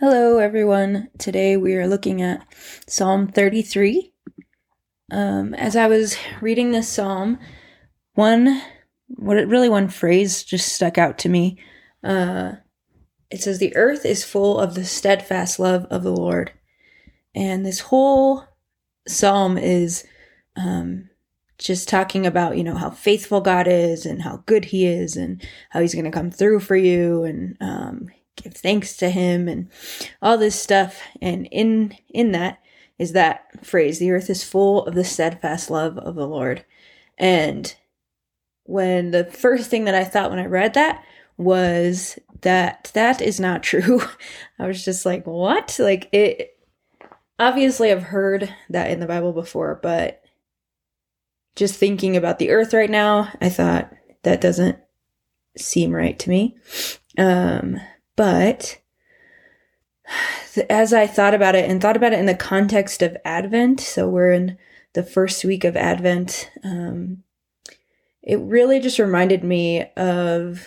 Hello, everyone. Today we are looking at Psalm 33. Um, as I was reading this psalm, one, what really one phrase just stuck out to me. Uh, it says, The earth is full of the steadfast love of the Lord. And this whole psalm is um, just talking about, you know, how faithful God is and how good He is and how He's going to come through for you and um, give thanks to him and all this stuff. And in in that is that phrase the earth is full of the steadfast love of the lord. And when the first thing that i thought when i read that was that that is not true i was just like what? Like it obviously i've heard that in the bible before but just thinking about the earth right now i thought that doesn't seem right to me. Um but as I thought about it and thought about it in the context of Advent, so we're in the first week of Advent, um, it really just reminded me of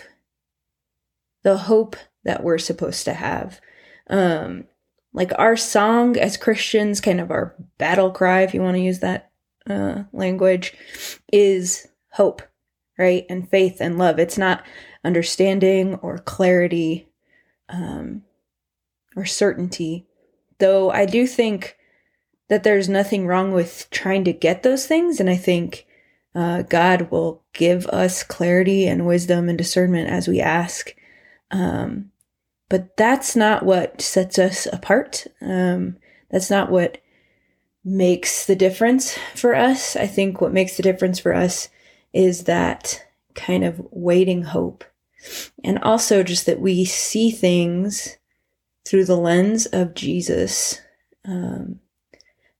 the hope that we're supposed to have. Um, like our song as Christians, kind of our battle cry, if you want to use that uh, language, is hope, right? And faith and love. It's not understanding or clarity um, or certainty. Though I do think that there's nothing wrong with trying to get those things. And I think uh, God will give us clarity and wisdom and discernment as we ask. Um, but that's not what sets us apart. Um, that's not what makes the difference for us. I think what makes the difference for us is that kind of waiting hope and also just that we see things through the lens of Jesus um,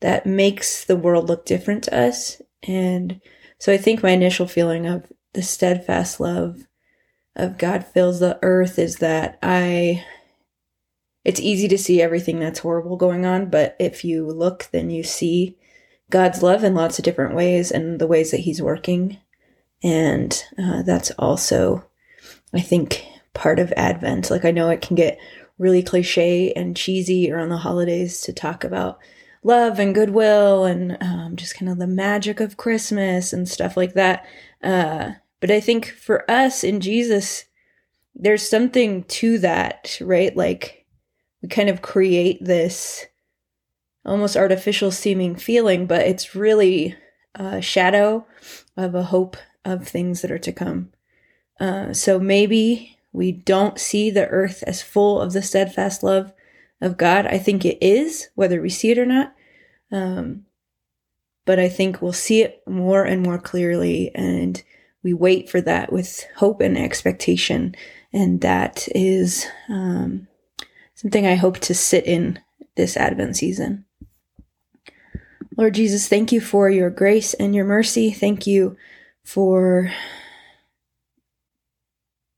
that makes the world look different to us. And so I think my initial feeling of the steadfast love of God fills the earth is that I it's easy to see everything that's horrible going on, but if you look, then you see God's love in lots of different ways and the ways that He's working. And uh, that's also I think, part of Advent. Like, I know it can get really cliche and cheesy around the holidays to talk about love and goodwill and um, just kind of the magic of Christmas and stuff like that. Uh, but I think for us in Jesus, there's something to that, right? Like, we kind of create this almost artificial seeming feeling, but it's really a shadow of a hope of things that are to come. Uh, so maybe we don't see the earth as full of the steadfast love of God. I think it is, whether we see it or not. Um, but I think we'll see it more and more clearly, and we wait for that with hope and expectation. And that is um, something I hope to sit in this Advent season. Lord Jesus, thank you for your grace and your mercy. Thank you for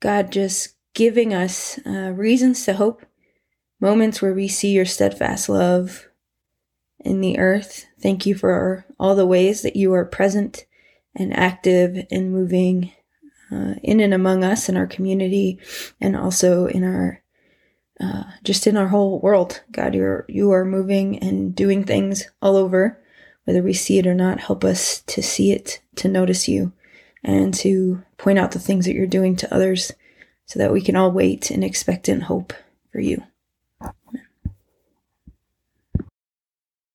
God just giving us uh, reasons to hope, moments where we see your steadfast love in the earth. Thank you for all the ways that you are present and active and moving uh, in and among us in our community and also in our uh, just in our whole world. God, you're you are moving and doing things all over, whether we see it or not. Help us to see it, to notice you, and to point out the things that you're doing to others so that we can all wait in expectant hope for you.